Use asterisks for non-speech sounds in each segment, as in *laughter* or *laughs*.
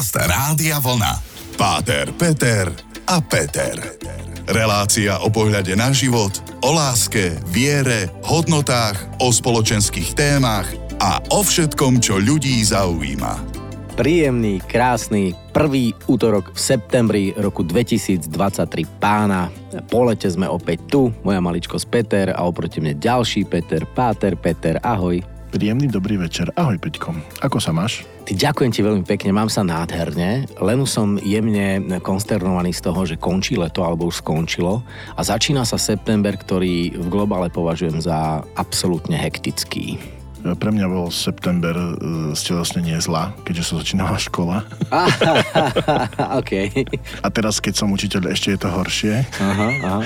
Podcast Rádia Vlna. Páter, Peter a Peter. Relácia o pohľade na život, o láske, viere, hodnotách, o spoločenských témach a o všetkom, čo ľudí zaujíma príjemný, krásny prvý útorok v septembri roku 2023 pána. Po lete sme opäť tu, moja maličkosť Peter a oproti mne ďalší Peter, Páter, Peter, ahoj. Príjemný dobrý večer. Ahoj Peťko. Ako sa máš? Ty ďakujem ti veľmi pekne, mám sa nádherne, len som jemne konsternovaný z toho, že končí leto alebo už skončilo a začína sa september, ktorý v globále považujem za absolútne hektický. Pre mňa bol september uh, nie zla, keďže sa začínala škola. *laughs* OK. A teraz, keď som učiteľ, ešte je to horšie. Aha, aha.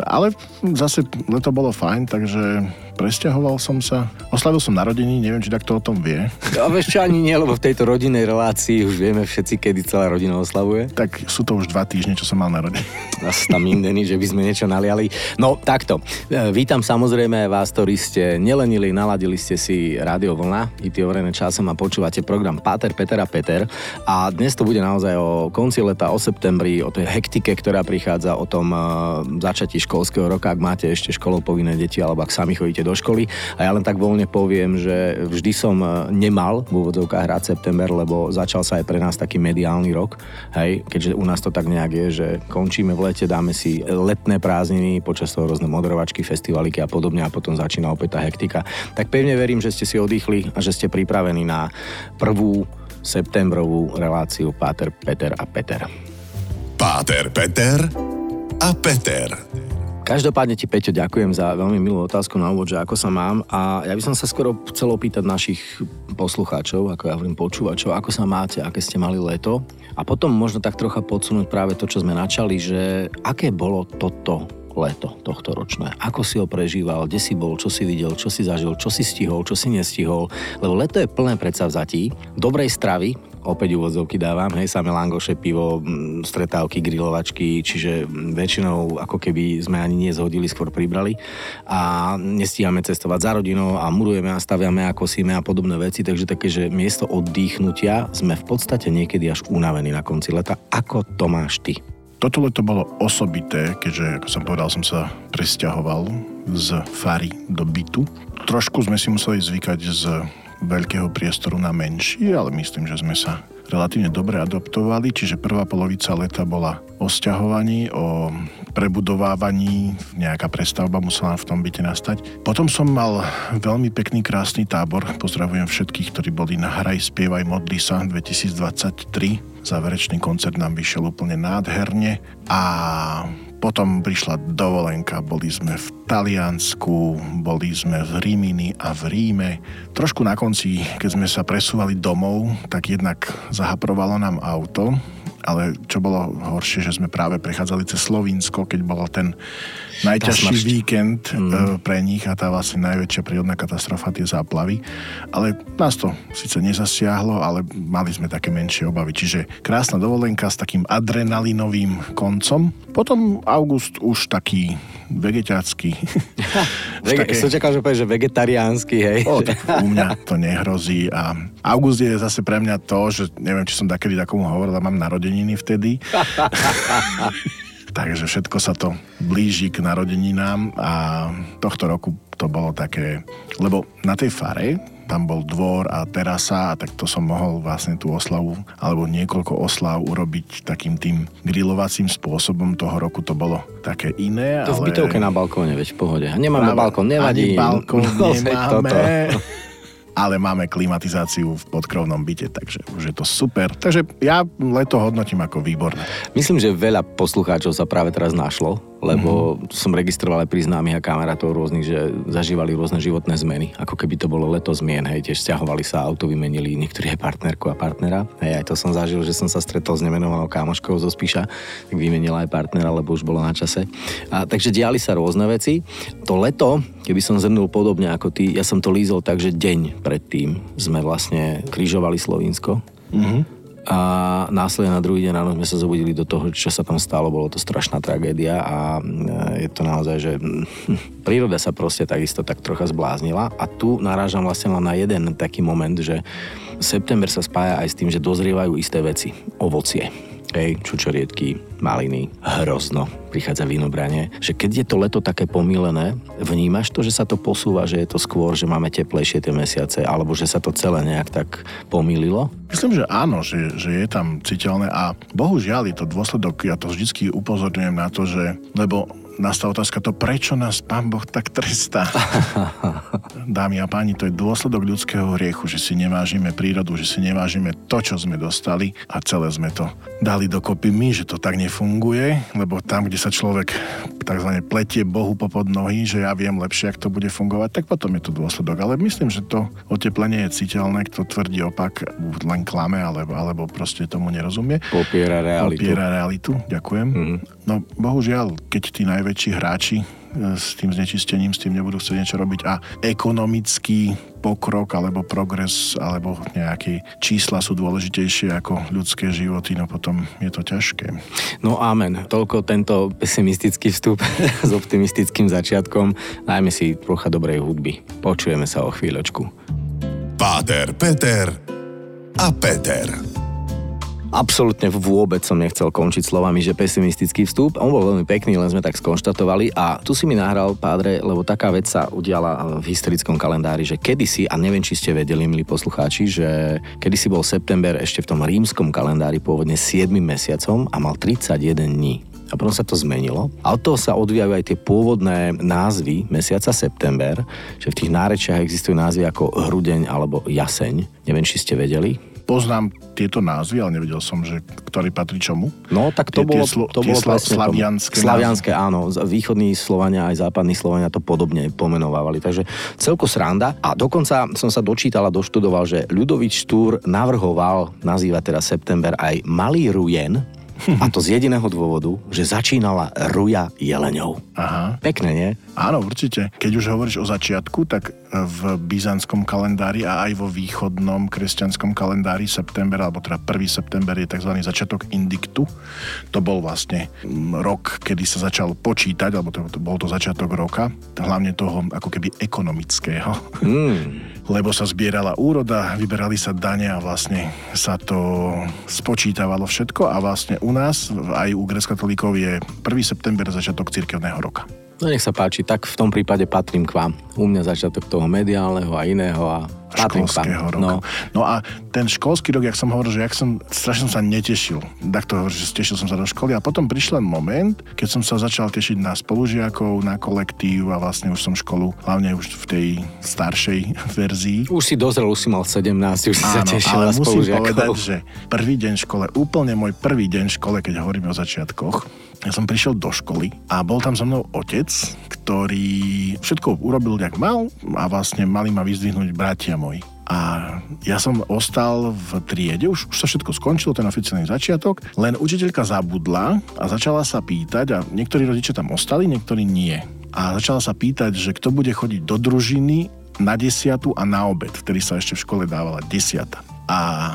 Ale zase leto bolo fajn, takže presťahoval som sa. Oslavil som narodení, neviem, či takto o tom vie. No vieš čo, ani nie, lebo v tejto rodinnej relácii už vieme všetci, kedy celá rodina oslavuje. Tak sú to už dva týždne, čo som mal narodení. Asi tam indení, že by sme niečo naliali. No takto, e, vítam samozrejme vás, ktorí ste nelenili, naladili ste si Rádio Vlna, i tie overené časom a počúvate program Páter, Peter a Peter. A dnes to bude naozaj o konci leta, o septembri, o tej hektike, ktorá prichádza, o tom uh, začatí školského roka, ak máte ešte školou povinné deti, alebo ak sami chodíte do školy. A ja len tak voľne poviem, že vždy som e, nemal v úvodzovkách hrať september, lebo začal sa aj pre nás taký mediálny rok. Hej, keďže u nás to tak nejak je, že končíme v lete, dáme si letné prázdniny, počas toho rôzne moderovačky, festivaliky a podobne a potom začína opäť tá hektika. Tak pevne verím, že ste si oddychli a že ste pripravení na prvú septembrovú reláciu Páter, Peter a Peter. Páter, Peter a Peter. Každopádne ti, Peťo, ďakujem za veľmi milú otázku na úvod, že ako sa mám. A ja by som sa skoro chcel opýtať našich poslucháčov, ako ja hovorím počúvačov, ako sa máte, aké ste mali leto a potom možno tak trocha podsunúť práve to, čo sme načali, že aké bolo toto leto tohto ročné. Ako si ho prežíval, kde si bol, čo si videl, čo si zažil, čo si stihol, čo si nestihol. Lebo leto je plné predsavzatí, dobrej stravy, opäť úvodzovky dávam, hej, samé langoše, pivo, stretávky, grilovačky, čiže väčšinou ako keby sme ani nezhodili, skôr pribrali a nestíhame cestovať za rodinou a murujeme a staviame a kosíme a podobné veci, takže také, že miesto oddychnutia sme v podstate niekedy až unavení na konci leta. Ako to máš ty? Toto leto bolo osobité, keďže, ako som povedal, som sa presťahoval z fary do bytu. Trošku sme si museli zvykať z veľkého priestoru na menší, ale myslím, že sme sa relatívne dobre adoptovali, čiže prvá polovica leta bola o sťahovaní, o prebudovávaní, nejaká prestavba musela v tom byte nastať. Potom som mal veľmi pekný, krásny tábor. Pozdravujem všetkých, ktorí boli na Hraj, spievaj, modli sa 2023. Záverečný koncert nám vyšiel úplne nádherne a potom prišla dovolenka, boli sme v Taliansku, boli sme v Rímini a v Ríme. Trošku na konci, keď sme sa presúvali domov, tak jednak zahaprovalo nám auto, ale čo bolo horšie, že sme práve prechádzali cez Slovinsko, keď bol ten najťažší víkend mm. E, pre nich a tá vlastne najväčšia prírodná katastrofa, tie záplavy. Ale nás to síce nezasiahlo, ale mali sme také menšie obavy. Čiže krásna dovolenka s takým adrenalinovým koncom. Potom august už taký vegetácky. *laughs* Vege- také... Som čakal, že povieš, že vegetariánsky, hej. O, tak *laughs* u mňa to nehrozí a august je zase pre mňa to, že neviem, či som takedy takomu hovoril, mám narodeniny vtedy. *laughs* Takže všetko sa to blíži k narodeninám a tohto roku to bolo také, lebo na tej fare tam bol dvor a terasa a tak to som mohol vlastne tú oslavu alebo niekoľko oslav urobiť takým tým grilovacím spôsobom. Toho roku to bolo také iné. To ale... v bytovke na balkóne, veď v pohode. Nemáme Práve, balkón, nevadí. Ani balkón *laughs* nemáme. *laughs* ale máme klimatizáciu v podkrovnom byte, takže už je to super. Takže ja leto hodnotím ako výborné. Myslím, že veľa poslucháčov sa práve teraz našlo lebo mm-hmm. som registroval aj pri známych a kamarátov rôznych, že zažívali rôzne životné zmeny, ako keby to bolo leto zmien, hej, tiež stiahovali sa, auto vymenili, niektorí aj partnerku a partnera, hej, aj to som zažil, že som sa stretol s nemenovanou kámoškou zo Spíša, tak vymenila aj partnera, lebo už bolo na čase. A, takže diali sa rôzne veci. To leto, keby som zhrnul podobne ako ty, ja som to lízol tak, že deň predtým sme vlastne križovali Slovinsko. Mm-hmm a následne na druhý deň ráno sme sa zobudili do toho, čo sa tam stalo, bolo to strašná tragédia a e, je to naozaj, že príroda sa proste takisto tak trocha zbláznila a tu narážam vlastne len na jeden taký moment, že september sa spája aj s tým, že dozrievajú isté veci. Ovocie, hej, čučoriedky, maliny, hrozno, prichádza vinobranie, že keď je to leto také pomílené, vnímaš to, že sa to posúva, že je to skôr, že máme teplejšie tie mesiace, alebo že sa to celé nejak tak pomýlilo? Myslím, že áno, že, že je tam citeľné a bohužiaľ je to dôsledok, ja to vždycky upozorňujem na to, že, lebo nastala otázka to, prečo nás Pán Boh tak trestá. *laughs* Dámy a páni, to je dôsledok ľudského hriechu, že si nevážime prírodu, že si nevážime to, čo sme dostali a celé sme to dali dokopy my, že to tak nefunguje, lebo tam, kde sa človek tzv. pletie Bohu popod nohy, že ja viem lepšie, ak to bude fungovať, tak potom je to dôsledok. Ale myslím, že to oteplenie je citeľné, kto tvrdí opak, len klame, alebo, alebo proste tomu nerozumie. Popiera realitu. Popiera realitu, ďakujem. Mm-hmm. No bohužiaľ, keď tí najväčší hráči s tým znečistením, s tým nebudú chcieť niečo robiť a ekonomický pokrok alebo progres alebo nejaké čísla sú dôležitejšie ako ľudské životy, no potom je to ťažké. No amen. Toľko tento pesimistický vstup *laughs* s optimistickým začiatkom. Najmä si trocha dobrej hudby. Počujeme sa o chvíľočku. Páter, Peter a Peter. Absolútne vôbec som nechcel končiť slovami, že pesimistický vstup. On bol veľmi pekný, len sme tak skonštatovali. A tu si mi nahral, pádre, lebo taká vec sa udiala v historickom kalendári, že kedysi, a neviem, či ste vedeli, milí poslucháči, že kedysi bol september ešte v tom rímskom kalendári pôvodne 7 mesiacom a mal 31 dní a potom sa to zmenilo. A od toho sa odvíjajú aj tie pôvodné názvy mesiaca september, že v tých nárečiach existujú názvy ako hrudeň alebo jaseň. Neviem, či ste vedeli poznám tieto názvy, ale nevedel som, že ktorý patrí čomu. No, tak to tie, bolo, tie, to bolo sla, slavianské. Slavianské, áno. Východní Slovania aj západní Slovania to podobne pomenovávali. Takže celko sranda. A dokonca som sa dočítal a doštudoval, že Ľudovič Štúr navrhoval nazývať teda september aj Malý Rujen, *laughs* a to z jediného dôvodu, že začínala ruja jeleňov. Aha. Pekné, nie? Áno, určite. Keď už hovoríš o začiatku, tak v byzantskom kalendári a aj vo východnom kresťanskom kalendári september, alebo teda 1. september je tzv. začiatok indiktu. To bol vlastne rok, kedy sa začal počítať, alebo to, to bol to začiatok roka, hlavne toho ako keby ekonomického. Mm *laughs* lebo sa zbierala úroda, vyberali sa dane a vlastne sa to spočítavalo všetko a vlastne u nás, aj u grecko-katolíkov je 1. september začiatok cirkevného roka. No nech sa páči, tak v tom prípade patrím k vám. U mňa začiatok toho mediálneho a iného a školského roka. No. no a ten školský rok, jak som hovoril, že jak som, strašne som sa netešil. Tak to hovoril, že tešil som sa do školy a potom prišiel moment, keď som sa začal tešiť na spolužiakov, na kolektív a vlastne už som školu, hlavne už v tej staršej *laughs* verzii. Už si dozrel, už si mal 17, už si Áno, sa tešil ale na musím povedať, že prvý deň v škole, úplne môj prvý deň v škole, keď hovoríme o začiatkoch, ja som prišiel do školy a bol tam so mnou otec, ktorý všetko urobil, jak mal a vlastne mali ma vyzdvihnúť bratia moji. A ja som ostal v triede, už, už sa všetko skončilo, ten oficiálny začiatok, len učiteľka zabudla a začala sa pýtať, a niektorí rodičia tam ostali, niektorí nie. A začala sa pýtať, že kto bude chodiť do družiny na desiatu a na obed, vtedy sa ešte v škole dávala desiata. A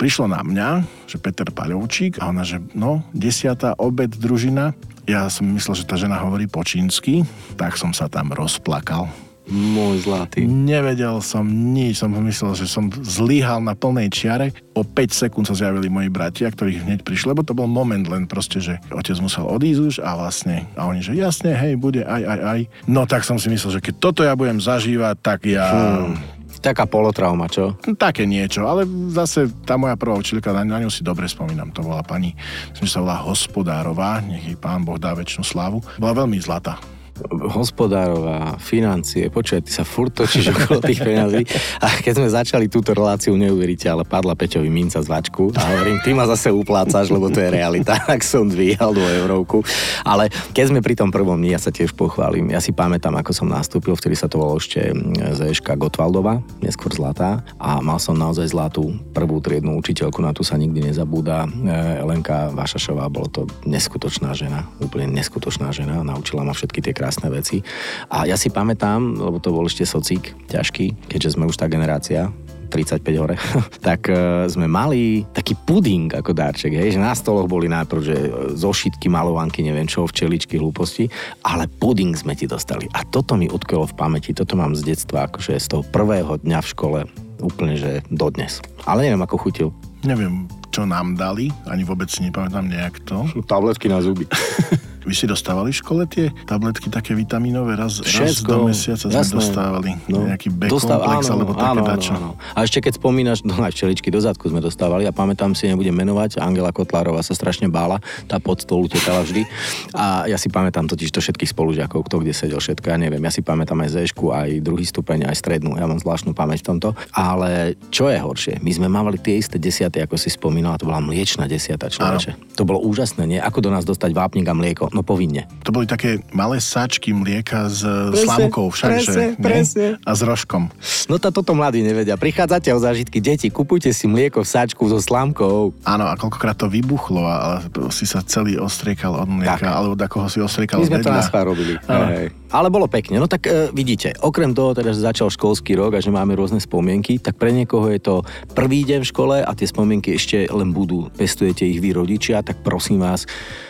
prišlo na mňa, že Peter Paľovčík a ona, že no, desiata, obed, družina. Ja som myslel, že tá žena hovorí po čínsky, tak som sa tam rozplakal. Môj zlatý. Nevedel som nič, som myslel, že som zlyhal na plnej čiare. O 5 sekúnd sa zjavili moji bratia, ktorí hneď prišli, lebo to bol moment len proste, že otec musel odísť už a vlastne, a oni, že jasne, hej, bude, aj, aj, aj. No tak som si myslel, že keď toto ja budem zažívať, tak ja... Hmm. Taká polotrauma, čo? Také niečo, ale zase tá moja prvá učiteľka, na, na ňu si dobre spomínam, to bola pani, myslím, že sa volá Hospodárová, nech jej pán Boh dá väčšinu slávu. Bola veľmi zlatá hospodárová, financie, počuj, ty sa furt točíš okolo tých peniazí. A keď sme začali túto reláciu, neuveríte, ale padla Peťovi minca z vačku a hovorím, ty ma zase uplácaš, lebo to je realita, *laughs* tak som dvíhal do eurovku. Ale keď sme pri tom prvom dni, ja sa tiež pochválim. Ja si pamätám, ako som nastúpil, vtedy sa to volalo ešte Zeška Gotwaldova, neskôr zlatá. A mal som naozaj zlatú prvú triednu učiteľku, na tú sa nikdy nezabúda. E, Lenka Vašašová, bolo to neskutočná žena, úplne neskutočná žena, naučila ma všetky tie krásne krásne veci. A ja si pamätám, lebo to bol ešte socík ťažký, keďže sme už tá generácia, 35 hore, *laughs* tak uh, sme mali taký puding ako darček, hej, že na stoloch boli najprv, že zošitky, malovanky, neviem čo, včeličky, hlúposti, ale puding sme ti dostali. A toto mi utkvelo v pamäti, toto mám z detstva, akože z toho prvého dňa v škole úplne, že dodnes. Ale neviem, ako chutil. Neviem, čo nám dali, ani vôbec si nepamätám nejak to. Tabletky na zuby. *laughs* Vy si dostávali v škole tie tabletky také vitamínové? Raz, raz Všetko, do mesiaca sme jasné. dostávali No. nejaký B Dostav- komplex áno, alebo áno, také áno, dačo. áno. A ešte keď spomínaš, no aj včeličky do zadku sme dostávali a pamätám si, nebudem menovať, Angela Kotlárová sa strašne bála, tá pod stôl utekala vždy. A ja si pamätám totiž to všetkých spolužiakov, kto kde sedel, všetko, ja neviem. Ja si pamätám aj Zéšku, aj druhý stupeň, aj strednú, ja mám zvláštnu pamäť v tomto. Ale čo je horšie, my sme mávali tie isté desiaty, ako si spomínala, to bola mliečna desiata človeče. To bolo úžasné, nie? Ako do nás dostať vápnik a mlieko? No povinne. To boli také malé sáčky mlieka s Presne, slamkou však, presne, že, nie? presne. A s rožkom. No to toto mladí nevedia. Prichádzate o zážitky, deti, kupujte si mlieko v sáčku so slámkou. Áno, a koľkokrát to vybuchlo a si sa celý ostriekal od mlieka, Tak. alebo od koho si ostriekal My sme to vedľa. na schvál robili. Hej. Ale bolo pekne. No tak e, vidíte, okrem toho, teda, že začal školský rok a že máme rôzne spomienky, tak pre niekoho je to prvý deň v škole a tie spomienky ešte len budú. Pestujete ich vy rodičia, tak prosím vás,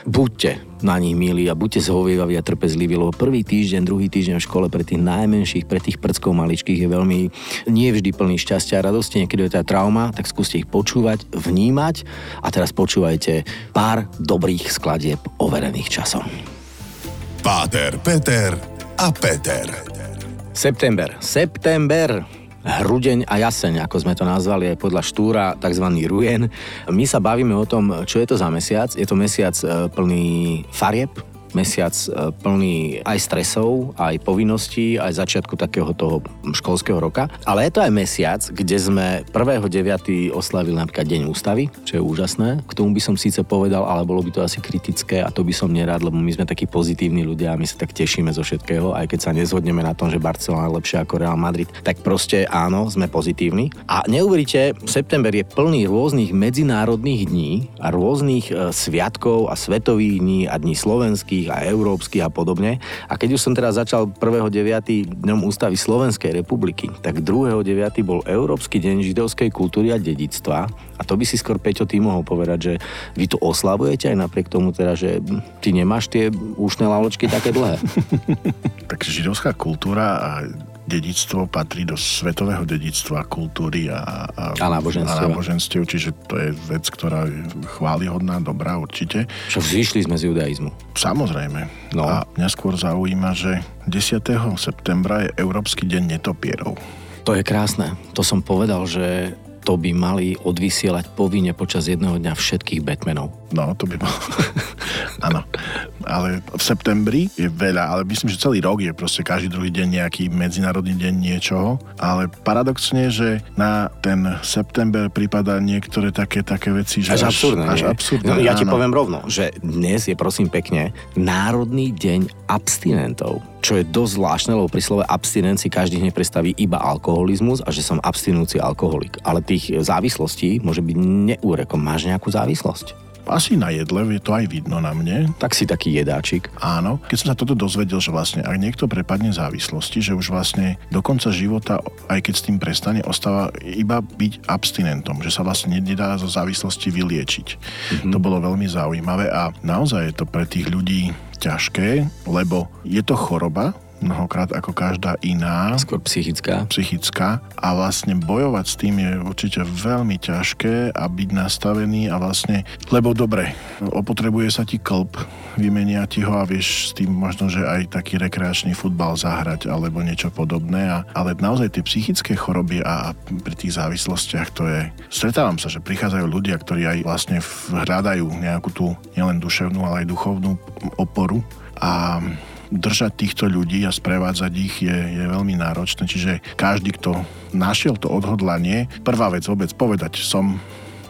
buďte na nich milí a buďte zhovievaví a trpezliví, lebo prvý týždeň, druhý týždeň v škole pre tých najmenších, pre tých prckov maličkých je veľmi nie vždy plný šťastia a radosti, niekedy je aj trauma, tak skúste ich počúvať, vnímať a teraz počúvajte pár dobrých skladieb overených časom. Páter, Peter a Peter. September. September. Hrudeň a jaseň, ako sme to nazvali aj podľa Štúra, tzv. rujen. My sa bavíme o tom, čo je to za mesiac. Je to mesiac e, plný farieb, mesiac e, plný aj stresov, aj povinností, aj začiatku takého toho školského roka. Ale je to aj mesiac, kde sme 1.9. oslavili napríklad Deň ústavy, čo je úžasné. K tomu by som síce povedal, ale bolo by to asi kritické a to by som nerád, lebo my sme takí pozitívni ľudia a my sa tak tešíme zo všetkého, aj keď sa nezhodneme na tom, že Barcelona je lepšia ako Real Madrid, tak proste áno, sme pozitívni. A neuveríte, september je plný rôznych medzinárodných dní a rôznych e, sviatkov a svetových dní a dní slovenských a európskych a podobne. A keď už som teraz začal 1.9. dňom ústavy Slovenskej republiky, tak 2.9. bol Európsky deň židovskej kultúry a dedictva. A to by si skôr Peťo ty mohol povedať, že vy to oslavujete aj napriek tomu teda, že ty nemáš tie úšne laločky také dlhé. *laughs* Takže židovská kultúra a dedictvo patrí do svetového dedictva kultúry a, a, A náboženstiev. a náboženstiev, čiže to je vec, ktorá je chválihodná, dobrá určite. Však zišli sme z judaizmu. Samozrejme. No. A mňa skôr zaujíma, že 10. septembra je Európsky deň netopierov. To je krásne. To som povedal, že to by mali odvysielať povinne počas jedného dňa všetkých Batmanov. No, to by bolo. *laughs* Áno. Ale v septembri je veľa, ale myslím, že celý rok je proste každý druhý deň nejaký medzinárodný deň niečoho. Ale paradoxne, že na ten september prípada niektoré také, také veci, že Až, absurdné. Až absurdné, no, ja ti áno. poviem rovno, že dnes je prosím pekne Národný deň abstinentov. Čo je dosť zvláštne, lebo pri slove abstinenci každý hneď predstaví iba alkoholizmus a že som abstinujúci alkoholik. Ale tých závislostí môže byť neúrekom. Máš nejakú závislosť? Asi na jedle, je to aj vidno na mne. Tak si taký jedáčik. Áno, keď som sa toto dozvedel, že vlastne ak niekto prepadne závislosti, že už vlastne do konca života, aj keď s tým prestane, ostáva iba byť abstinentom, že sa vlastne nedá zo závislosti vyliečiť. Mm-hmm. To bolo veľmi zaujímavé a naozaj je to pre tých ľudí ťažké, lebo je to choroba, mnohokrát ako každá iná, Skôr psychická. psychická a vlastne bojovať s tým je určite veľmi ťažké a byť nastavený a vlastne, lebo dobre, opotrebuje sa ti klb, vymenia ti ho a vieš s tým možno, že aj taký rekreačný futbal zahrať alebo niečo podobné, a, ale naozaj tie psychické choroby a, a pri tých závislostiach to je... Stretávam sa, že prichádzajú ľudia, ktorí aj vlastne hľadajú nejakú tú nielen duševnú, ale aj duchovnú oporu a držať týchto ľudí a sprevádzať ich je, je veľmi náročné. Čiže každý, kto našiel to odhodlanie, prvá vec vôbec povedať, som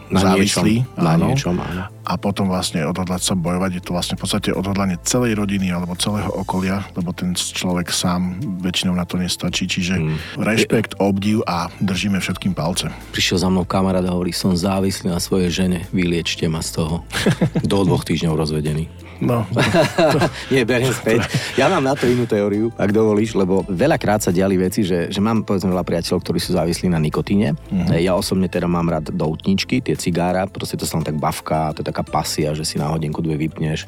Na závislý, niečom. Na áno, niečom, áno. A potom vlastne odhodlať sa bojovať, je to vlastne v podstate odhodlanie celej rodiny alebo celého okolia, lebo ten človek sám väčšinou na to nestačí, čiže Hmm. rešpekt, obdiv a držíme všetkým palce. Prišiel za mnou kamarát a hovorí, som závislý na svojej žene, vyliečte ma z toho. *laughs* Do dvoch týždňov rozvedený. No, *laughs* Nie, beriem späť. Ja mám na to inú teóriu, ak dovolíš, lebo veľakrát sa diali veci, že, že mám povedzme veľa priateľov, ktorí sú závislí na nikotíne. Mhm. Ja osobne teda mám rád doutničky, tie cigára, proste to sa len tak bavka, to je taká pasia, že si na hodinku dve vypneš,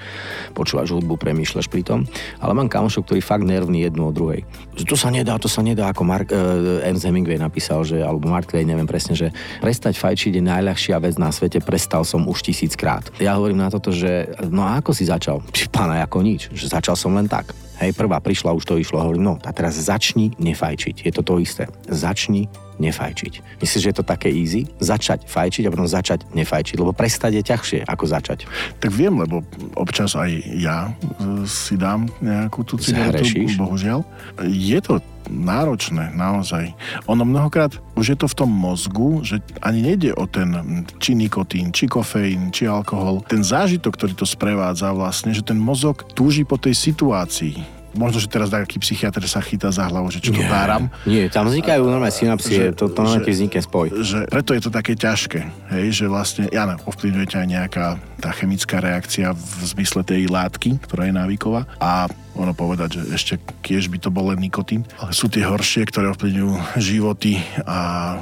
počúvaš hudbu, premýšľaš pri tom. Ale mám kamošov, ktorí fakt nervní jednu od druhej. To sa nedá, to sa nedá, ako Mark, uh, Ernst Hemingway napísal, že, alebo Mark Twain, neviem presne, že prestať fajčiť je najľahšia vec na svete, prestal som už tisíckrát. Ja hovorím na toto, že no a ako si začal? Pána ako nič, že začal som len tak. Hej, prvá prišla, už to išlo. Hovorím, no a teraz začni nefajčiť. Je to to isté. Začni nefajčiť. Myslíš, že je to také easy? Začať fajčiť a potom začať nefajčiť, lebo prestať je ťažšie ako začať. Tak viem, lebo občas aj ja e, si dám nejakú tú cigaretu, bohužiaľ. Je to náročné, naozaj. Ono mnohokrát už je to v tom mozgu, že ani nejde o ten či nikotín, či kofeín, či alkohol. Ten zážitok, ktorý to sprevádza vlastne, že ten mozog túži po tej situácii možno, že teraz nejaký psychiatr sa chytá za hlavu, že čo to dáram. Nie, tam vznikajú normálne synapsie, to, to normálne vznikne spoj. Že preto je to také ťažké, hej, že vlastne, ja ne, ovplyvňuje ťa aj nejaká tá chemická reakcia v zmysle tej látky, ktorá je návyková a ono povedať, že ešte kiež by to bol len nikotín, sú tie horšie, ktoré ovplyvňujú životy a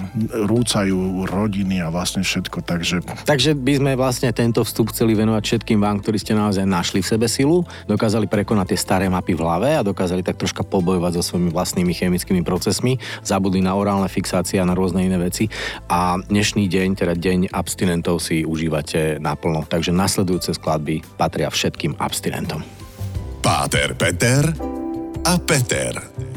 rúcajú rodiny a vlastne všetko, takže... Takže by sme vlastne tento vstup chceli venovať všetkým vám, ktorí ste naozaj našli v sebe silu, dokázali prekonať tie staré mapy v hlave a dokázali tak troška pobojovať so svojimi vlastnými chemickými procesmi, zabudli na orálne fixácie a na rôzne iné veci a dnešný deň, teda deň abstinentov si užívate naplno. Takže nasledujúce skladby patria všetkým abstinentom. Páter Peter a Peter.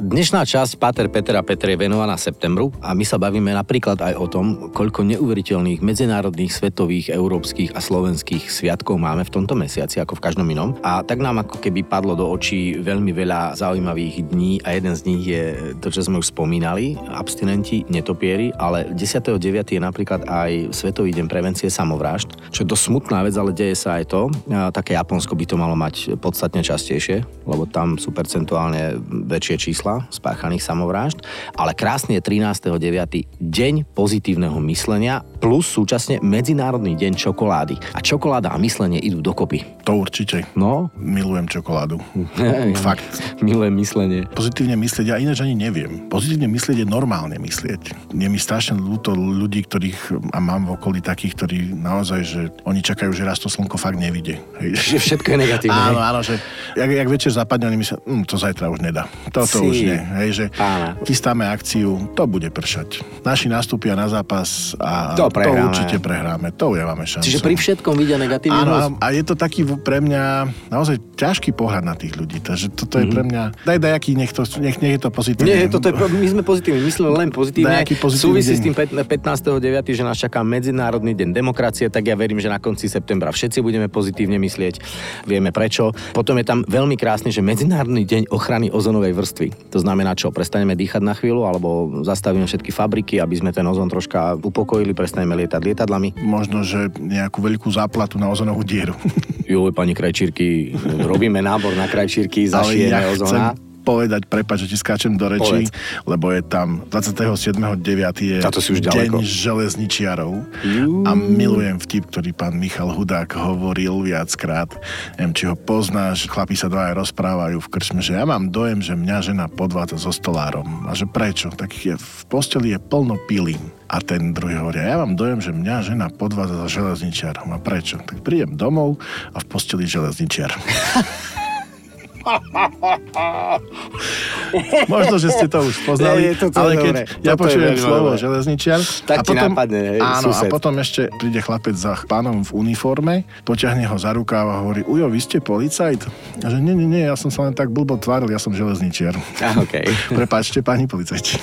Dnešná časť Pater Petra Petre je venovaná septembru a my sa bavíme napríklad aj o tom, koľko neuveriteľných medzinárodných, svetových, európskych a slovenských sviatkov máme v tomto mesiaci, ako v každom inom. A tak nám ako keby padlo do očí veľmi veľa zaujímavých dní a jeden z nich je to, čo sme už spomínali, abstinenti, netopieri, ale 10.9. je napríklad aj Svetový deň prevencie samovrážd, čo je to smutná vec, ale deje sa aj to. A také Japonsko by to malo mať podstatne častejšie, lebo tam sú percentuálne väčšie čísla čísla spáchaných samovrážd, ale krásny je 13.9. deň pozitívneho myslenia plus súčasne Medzinárodný deň čokolády. A čokoláda a myslenie idú dokopy. To určite. No? Milujem čokoládu. Fakt. Milujem myslenie. Pozitívne myslieť, ja ináč ani neviem. Pozitívne myslieť je normálne myslieť. Je mi strašne ľúto ľudí, ktorých, a mám v okolí takých, ktorí naozaj, že oni čakajú, že raz to slnko fakt nevidie. Že všetko je negatívne. áno, áno, že jak, jak večer zapadne, oni myslia, hm, to zajtra už nedá. Toto už nie. Hej, že áno. chystáme akciu, to bude pršať. Naši nastúpia na zápas a to, to určite prehráme. To nemáme šancu. Čiže pri všetkom vidia negatívny Áno, a je to taký pre mňa naozaj ťažký pohľad na tých ľudí. Takže toto je mm-hmm. pre mňa... Daj dajaký, nech, to, nech, nech je to pozitívne. Nie, toto je, my sme pozitívni, myslíme len pozitívne. Súvisí s tým 15.9., že nás čaká Medzinárodný deň demokracie, tak ja verím, že na konci septembra všetci budeme pozitívne myslieť. Vieme prečo. Potom je tam veľmi krásne, že Medzinárodný deň ochrany ozonovej vrstvy. To znamená čo? Prestaneme dýchať na chvíľu alebo zastavíme všetky fabriky, aby sme ten ozon troška upokojili, prestaneme lietať lietadlami? Možno, že nejakú veľkú záplatu na ozonovú dieru. *laughs* Jo, pani krajčírky, robíme nábor na krajčírky, zašijeme ja ozona. Chcem povedať, prepač, že ti skáčem do reči, Povedz. lebo je tam 27.9. je si už ďaleko. deň železničiarov a milujem vtip, ktorý pán Michal Hudák hovoril viackrát. Neviem, či ho poznáš, chlapi sa dvaja rozprávajú v krčme, že ja mám dojem, že mňa žena podvádza so stolárom. A že prečo? Tak je, v posteli je plno pilín. A ten druhý hovorí, ja mám dojem, že mňa žena podvádza za železničiarom. A prečo? Tak prídem domov a v posteli železničiar. *laughs* *laughs* Možno, že ste to už poznali, je, je to ale keď dobre. ja Toto počujem slovo dobre. železničiar tak a potom, nápadne, hej, áno, sused. a potom ešte príde chlapec za pánom v uniforme, poťahne ho za rukáv a hovorí, ujo, vy ste policajt? A že nie, nie, nie, ja som sa len tak blbo tváril, ja som železničiar. *laughs* Ah, okay. *laughs* Prepáčte, pani policajti.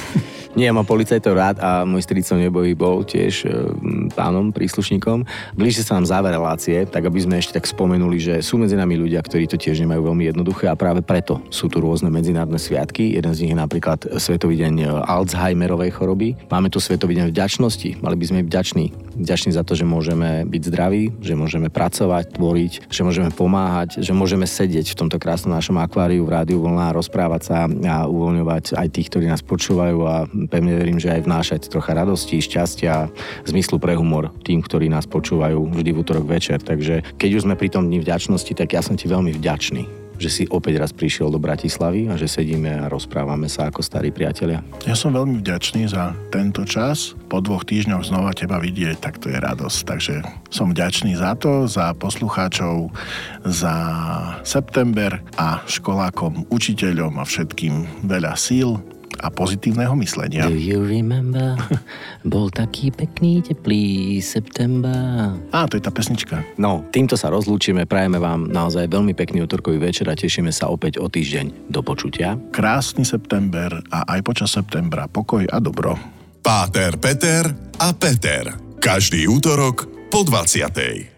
Nie, ja mám policajtov rád a môj strico nebojí bol tiež e, pánom, príslušníkom. Blíži sa nám záver relácie, tak aby sme ešte tak spomenuli, že sú medzi nami ľudia, ktorí to tiež nemajú veľmi jednoduché a práve preto sú tu rôzne medzinárodné sviatky. Jeden z nich je napríklad Svetový deň e, Alzheimerovej choroby. Máme tu Svetový deň vďačnosti. Mali by sme byť vďační. Vďační za to, že môžeme byť zdraví, že môžeme pracovať, tvoriť, že môžeme pomáhať, že môžeme sedieť v tomto krásnom našom akváriu v rádiu voľná, rozprávať sa a uvoľňovať aj tých, ktorí nás počúvajú a pevne verím, že aj vnášať trocha radosti, šťastia, zmyslu pre humor tým, ktorí nás počúvajú vždy v útorok večer. Takže keď už sme pri tom dni vďačnosti, tak ja som ti veľmi vďačný že si opäť raz prišiel do Bratislavy a že sedíme a rozprávame sa ako starí priatelia. Ja som veľmi vďačný za tento čas. Po dvoch týždňoch znova teba vidieť, tak to je radosť. Takže som vďačný za to, za poslucháčov, za september a školákom, učiteľom a všetkým veľa síl a pozitívneho myslenia. Do you remember? Bol taký pekný, teplý september. Á, to je tá pesnička. No, týmto sa rozlúčime, prajeme vám naozaj veľmi pekný útorkový večer a tešíme sa opäť o týždeň. Do počutia. Krásny september a aj počas septembra pokoj a dobro. Páter, Peter a Peter. Každý útorok po 20.